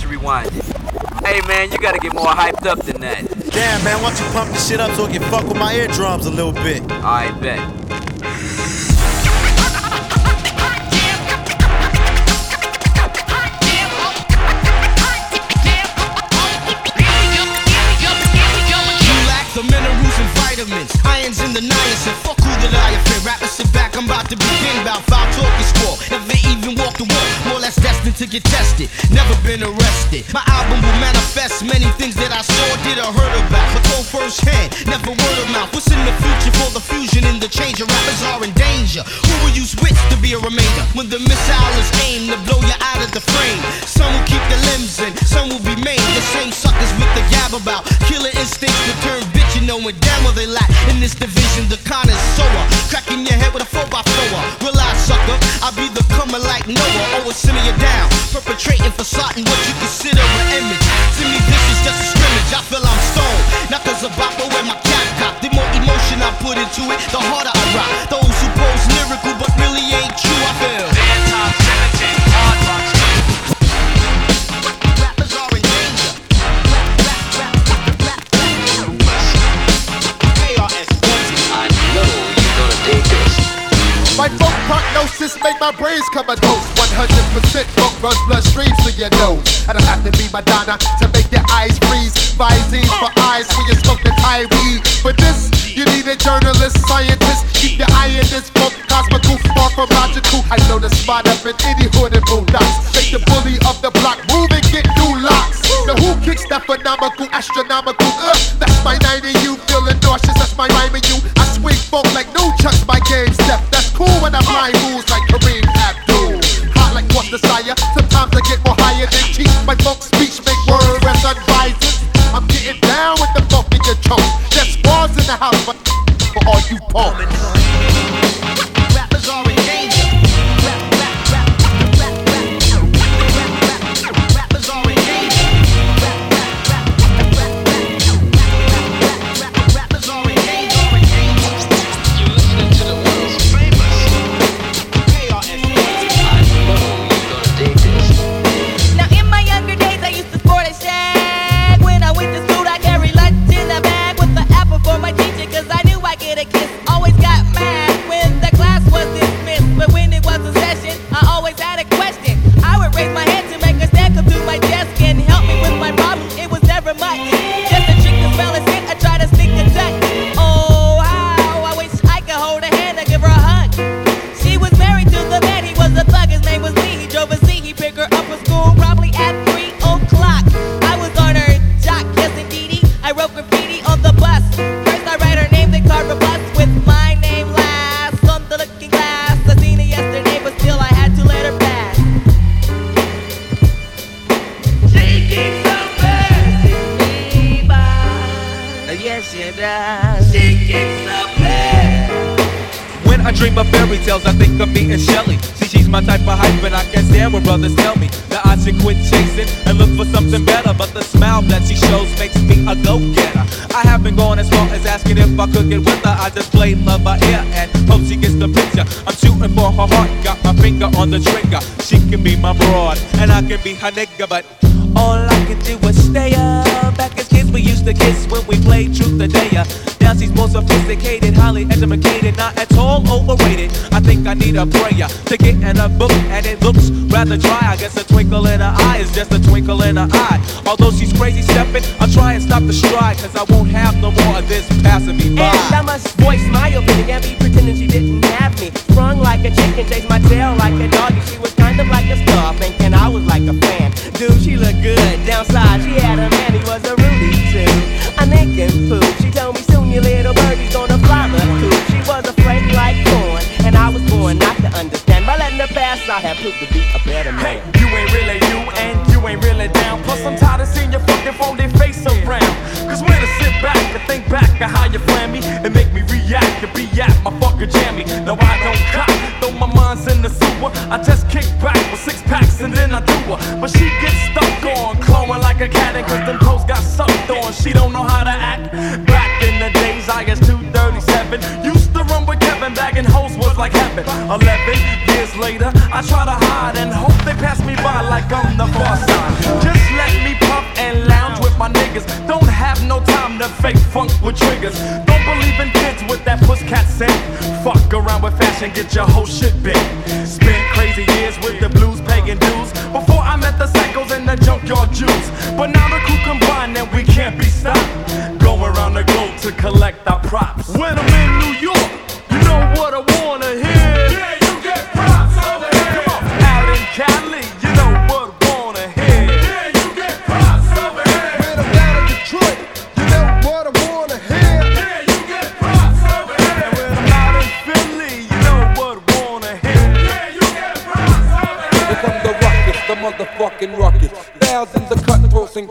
this you rewind it. Hey man, you gotta get more hyped up than that. Damn, man, why don't you pump this shit up so it can fuck with my eardrums a little bit? I bet. You lack the minerals and vitamins, irons in the niacin. Fuck who did I offend? Rappers the walk, more or less destined to get tested. Never been arrested. My album will manifest many things that I saw, did or heard about, but told firsthand, never word of mouth. What's in the future for the fusion and the change? Your rappers are in danger. Who will use wits to be a remainder when the missile is aimed to blow you out of the frame? Some will keep the limbs in, some will be maimed. The same suckers with the gab about killer instincts to turn bitch, you knowing damn well they lack in this division. The con is sower, cracking your head with a 4 by 4 Realize, sucker, coming like Noah, always sending you down. Perpetrating for something what you consider an image. To me, this is just a scrimmage. I feel I'm stoned. Not cause of bopper where my cap cop. The more emotion I put into it, the harder I rock. Those who pose lyrical prognosis make my brains come a dose. 100% funk runs bloodstreams to your nose. I don't have to be Madonna to make your eyes freeze. Visines for eyes when you smoke the Thai weed. For this, you need a journalist, scientist. Keep your eye in this funk, cosmical, far from logical. I know the spot up in any hood and boondocks. Make the bully of the block move and get new locks. Now who kicks that phenomenal, astronomical? Uh, that's my 90 you feeling nauseous. That's my rhyme and you. I swing funk like no chucks my game step. That's cool when I blind moves like Kareem Abdul. Hot like what's the sire? Sometimes I get more higher than cheap. My funk speech make word as advisors. I'm getting down with the funk in your chunk. There's bars in the house for, for all you punks. I can nigga, but all I can do is stay up. Back as kids, we used to kiss when we played truth or dare. Now she's more sophisticated, highly educated, not at all overrated. I think I need a prayer to get in a book, and it looks rather dry. I guess a twinkle in her eye is just a twinkle in her eye. Although she's crazy stepping, I'll try and stop the stride, cause I won't have no more of this passing me by. And I must voice my opinion and be pretending she didn't have me. Sprung like a chicken, chased my tail I guess 237. Used to run with Kevin, bagging hoes was like heaven. 11 years later, I try to hide and hope they pass me by like I'm the far side. Just let me puff and lounge with my niggas. Don't have no time to fake funk with triggers. Don't believe in kids with that pusscat scent. Fuck around with fashion, get your whole shit bent. Spent crazy years with the blues, pagan dudes. Before I met the psychos and the junkyard Jews. But now the crew combined and we can't be stopped. To collect our props. When I'm in New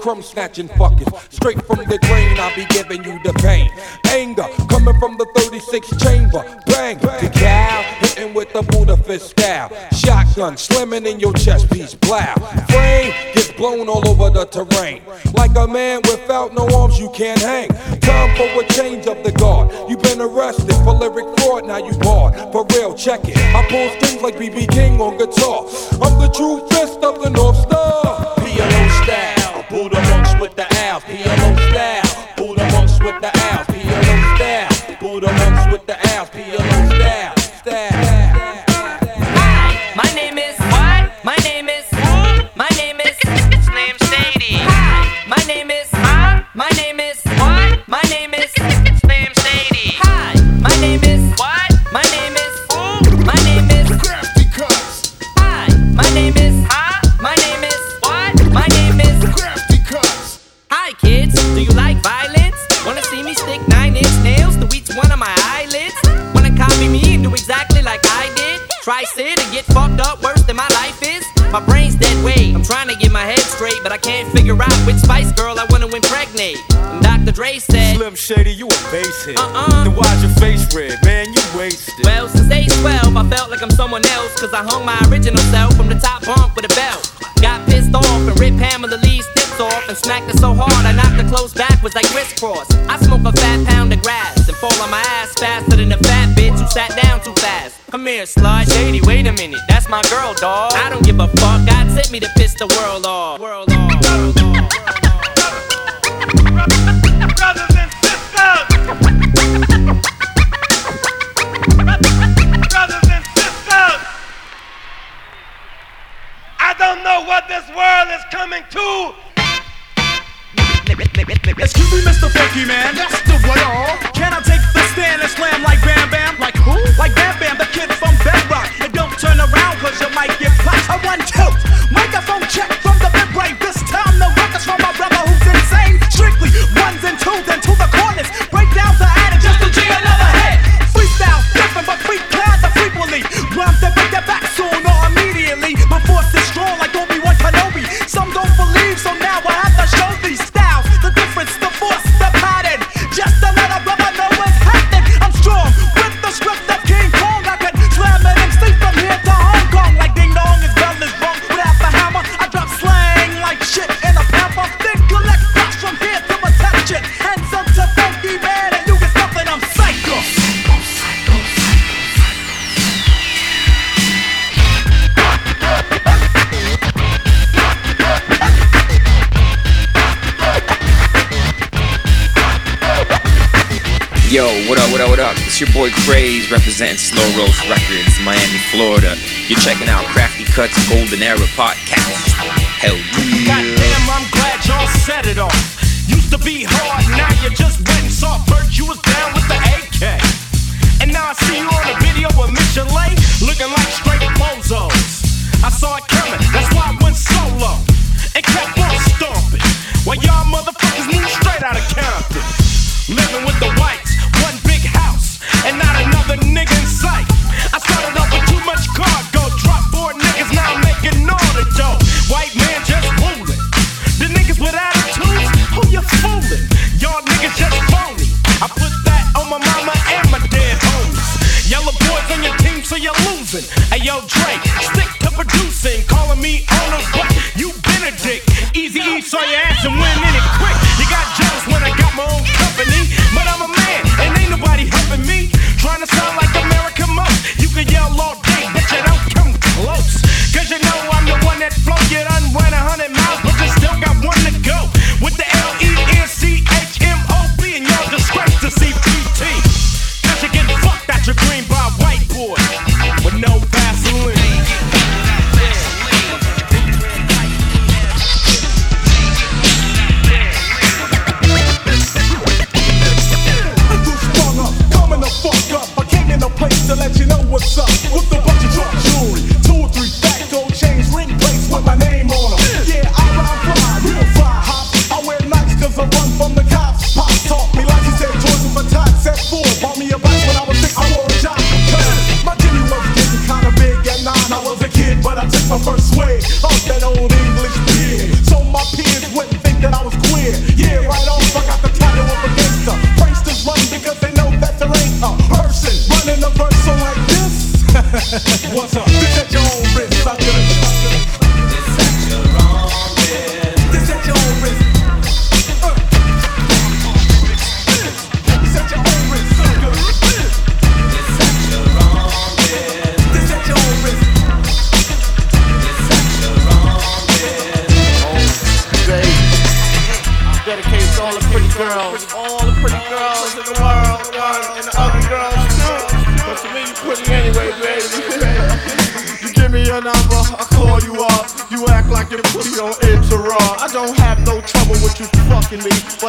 crumb snatching fuckers. Straight from the grain, I be giving you the pain. Anger coming from the 36 chamber. Bang, the cow, hitting with the Buddha fist style. Shotgun slamming in your chest piece, blow. Frame gets blown all over the terrain. Like a man without no arms, you can't hang. Time for a change of the guard. You've been arrested for lyric fraud, now you barred. For real, check it. I pull strings like BB King on guitar. I'm the true fist of the North Star. With the trying to get my head straight, but I can't figure out which Spice Girl I wanna impregnate. And Dr. Dre said, Slim Shady, you a basehead. Uh-uh. Then why's your face red, man? You wasted. Well, since age 12, I felt like I'm someone else, cause I hung my original self from the top bunk with a belt. Got pissed off and ripped Pamela Lee's off and smacked her so hard I knocked her clothes backwards like crisscross. I smoke a fat pound of grass and fall on my ass faster than a fat bitch who sat down too fast. Come here, slut. Shady, wait a minute. That's my girl, dog. I don't give a fuck. God sent me to piss the world off. World off. Brothers and sisters! I don't know what this world is coming to. Excuse me, Mr. Funky Man. That's the way all. Can I take the stand and slam like Bam Bam? Like who? Like Bam Bam, the kid from Bedrock. And don't turn around, cause you might get popped. I one tilt. Microphone check from the mid break. This time the records from my brother who's insane. Strictly ones and twos and to the Yo, what up, what up, what up? It's your boy Craze representing Slow Roast Records, Miami, Florida. You're checking out Crafty Cuts Golden Era Podcast. Hell yeah. Goddamn, I'm glad y'all set it off. Used to be hard, now you just went and saw First you was down with the AK. And now I see you on a video with Michel'le, looking like straight bozos. I saw it coming, that's why I went solo. Yo, Dre, stick to producing, calling me owner, but you Benedict. Easy E saw your ass and went in it quick. You got jealous when I got my own company, but I'm a man and ain't nobody helping me. Trying to sound like a most.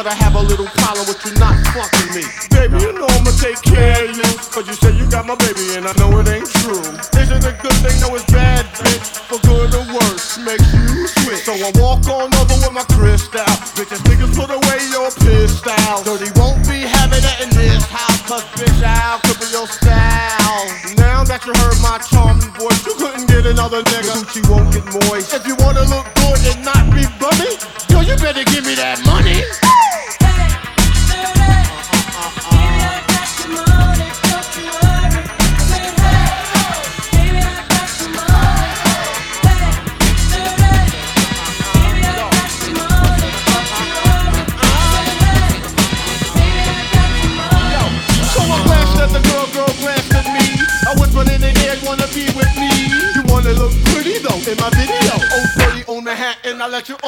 But I have a little problem with you not fucking the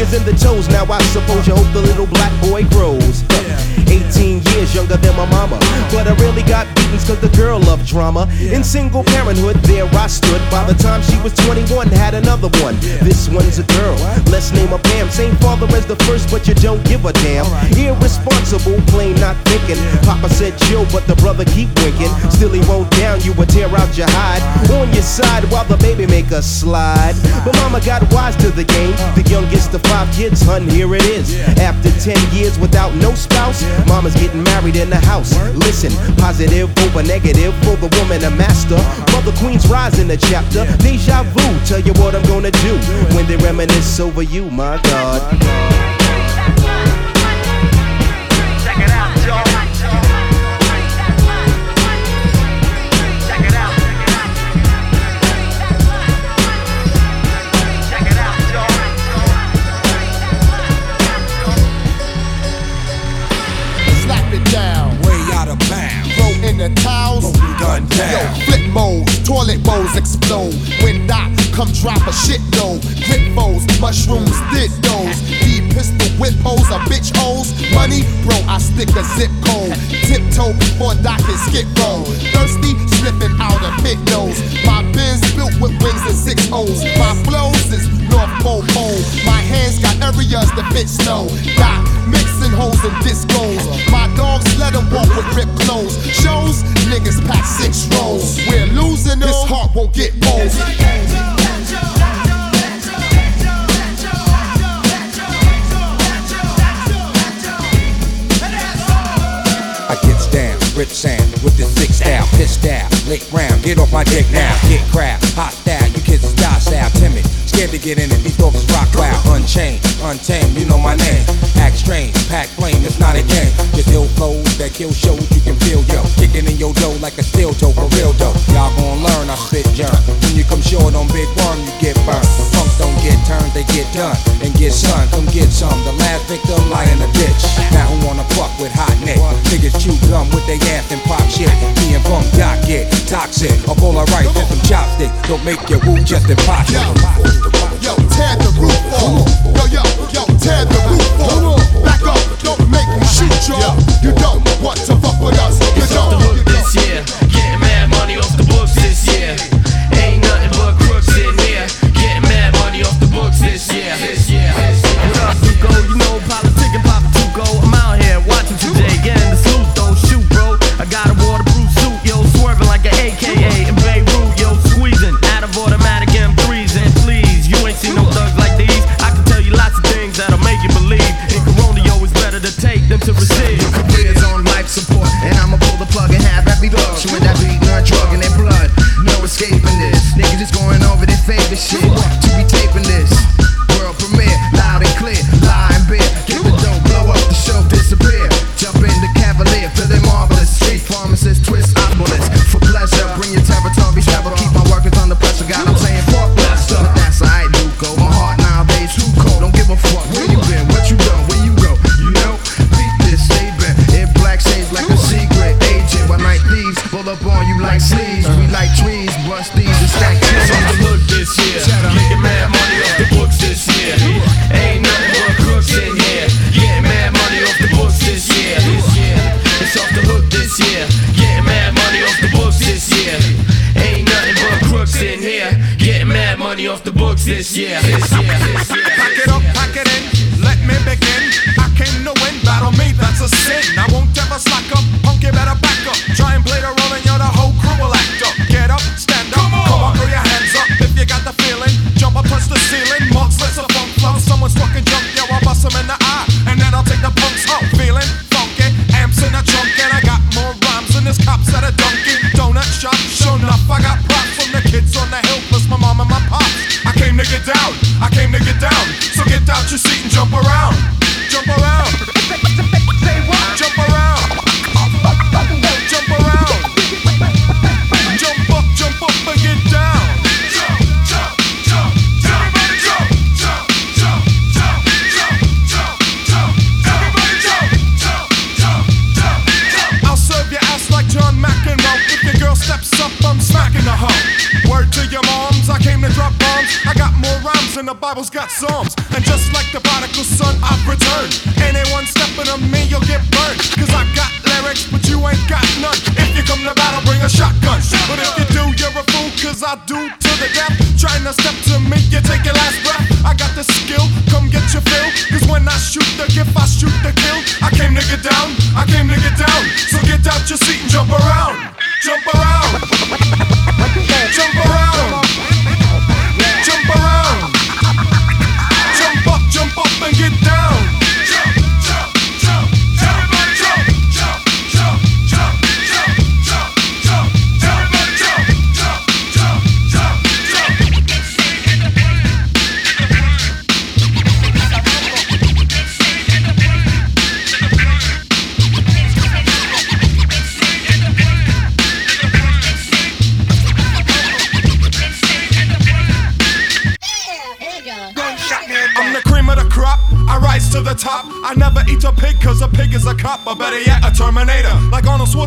all the the toes. Now I suppose you hope the drama. In single parenthood, there I stood. By the time she was 21, had another one. This one's a girl. Let's name her Pam. Same father as the first, but you don't give a damn. Irresponsible, plain not thinking. Papa said chill, but the brother keep winking. Still he won't down you, would tear out your hide. On your side while the baby make a slide. But mama got wise to the game. The youngest of five kids, hun, here it is. After 10 years without no spouse, mama's getting married in the house. Listen, positive over negative for the woman a master. Mother Queen's rise in the chapter. Deja vu, tell you what I'm gonna do when they reminisce over you, my God. Explode. When Doc come drop a shit load. Grip foes, mushrooms, did those. D pistol whip hoes, a bitch hoes. Money, bro, I stick a zip code. Tiptoe before Doc can skip roll. Thirsty, slipping out of pit nose. My biz built with wings and six O's. My flows is North Pole pole. My hands got areas that fit snow. Doc mixing hoes and discos. My dogs let them walk with ripped clothes. Shows, niggas pack six rolls. We're losing this heart won't get old. I gets down, rip sound with the six style, pissed out, lick round, get off my dick now, get crap, hot style, kids is docile, timid, scared to get in it, these dogs rock wild, unchained, untamed, you know my name, act strange, pack flame, it's not a game, just ill flows that kill shows you can feel, yo, kicking in your dough like a steel toe, for real though, y'all gon' learn, I spit germ, when you come short on big worm, you get burned, don't get turned, they get done. And get some, come get some. The last victim lie in the ditch. Now who wanna fuck with hot neck? Niggas chew gum with they ass and pop shit. Me and Bum Doc get toxic. A bowl of rice with some chopstick. Don't make your woo just impossible. Yo, yo, tear the roof off. Yo, yo, yo, tear the roof off. Back up, don't make me shoot you. You don't want to fuck with us. You don't.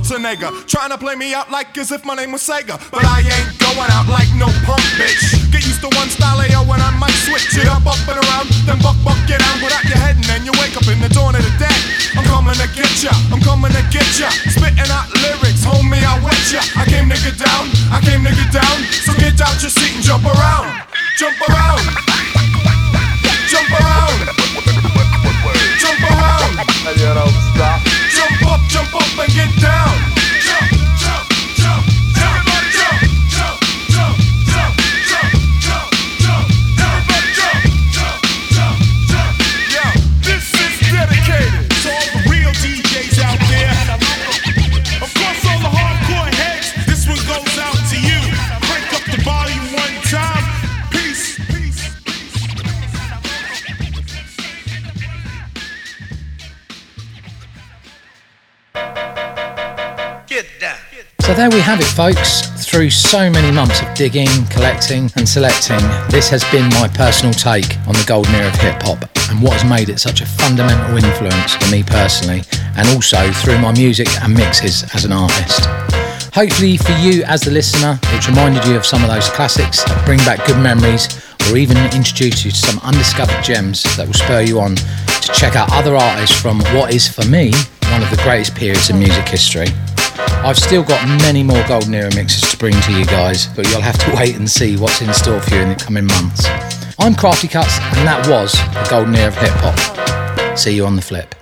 Schwarzenegger. Trying to play me out like as if my name was Sega. But I ain't going out like no punk bitch. folks. Through so many months of digging, collecting, and selecting, this has been my personal take on the golden era of hip hop and what has made it such a fundamental influence for me personally, and also through my music and mixes as an artist. Hopefully, for you as the listener, it's reminded you of some of those classics that bring back good memories or even introduce you to some undiscovered gems that will spur you on to check out other artists from what is, for me, one of the greatest periods in music history. I've still got many more Golden Era mixes to bring to you guys, but you'll have to <laughs> wait and see what's in store for you in the coming months. I'm Crafty Cuts, and that was the Golden Era of Hip Hop. See you on the flip.